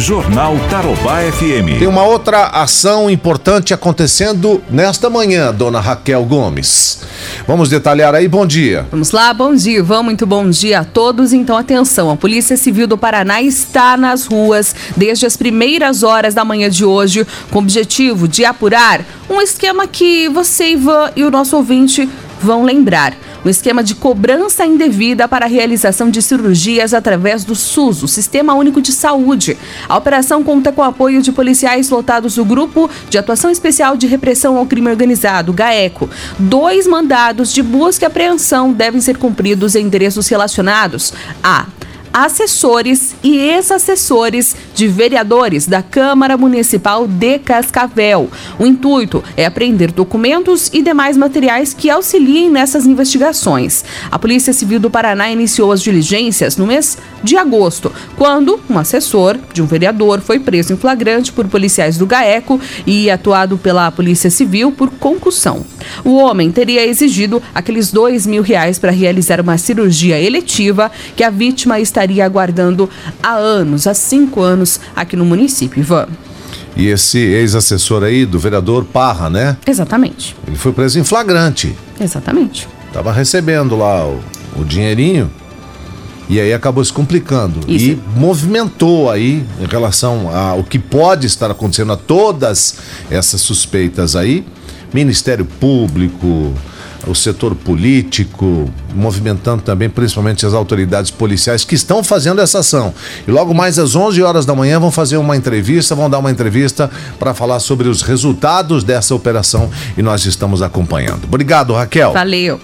Jornal Tarobá FM. Tem uma outra ação importante acontecendo nesta manhã, dona Raquel Gomes. Vamos detalhar aí, bom dia. Vamos lá, bom dia, Ivan, muito bom dia a todos. Então, atenção, a Polícia Civil do Paraná está nas ruas desde as primeiras horas da manhã de hoje, com o objetivo de apurar um esquema que você, Ivan, e o nosso ouvinte vão lembrar. Um esquema de cobrança indevida para a realização de cirurgias através do SUS, o Sistema Único de Saúde. A operação conta com o apoio de policiais lotados do Grupo de Atuação Especial de Repressão ao Crime Organizado, GAECO. Dois mandados de busca e apreensão devem ser cumpridos em endereços relacionados a assessores e ex-assessores de vereadores da Câmara Municipal de Cascavel. O intuito é apreender documentos e demais materiais que auxiliem nessas investigações. A Polícia Civil do Paraná iniciou as diligências no mês de agosto, quando um assessor de um vereador foi preso em flagrante por policiais do GAECO e atuado pela Polícia Civil por concussão. O homem teria exigido aqueles dois mil reais para realizar uma cirurgia eletiva que a vítima estaria aguardando há anos, há cinco anos, aqui no município. Ivan. E esse ex-assessor aí do vereador Parra, né? Exatamente. Ele foi preso em flagrante. Exatamente. Tava recebendo lá o, o dinheirinho e aí acabou se complicando. Isso. E movimentou aí em relação ao que pode estar acontecendo a todas essas suspeitas aí. Ministério Público, o setor político, movimentando também principalmente as autoridades policiais que estão fazendo essa ação. E logo mais às 11 horas da manhã vão fazer uma entrevista, vão dar uma entrevista para falar sobre os resultados dessa operação e nós estamos acompanhando. Obrigado, Raquel. Valeu.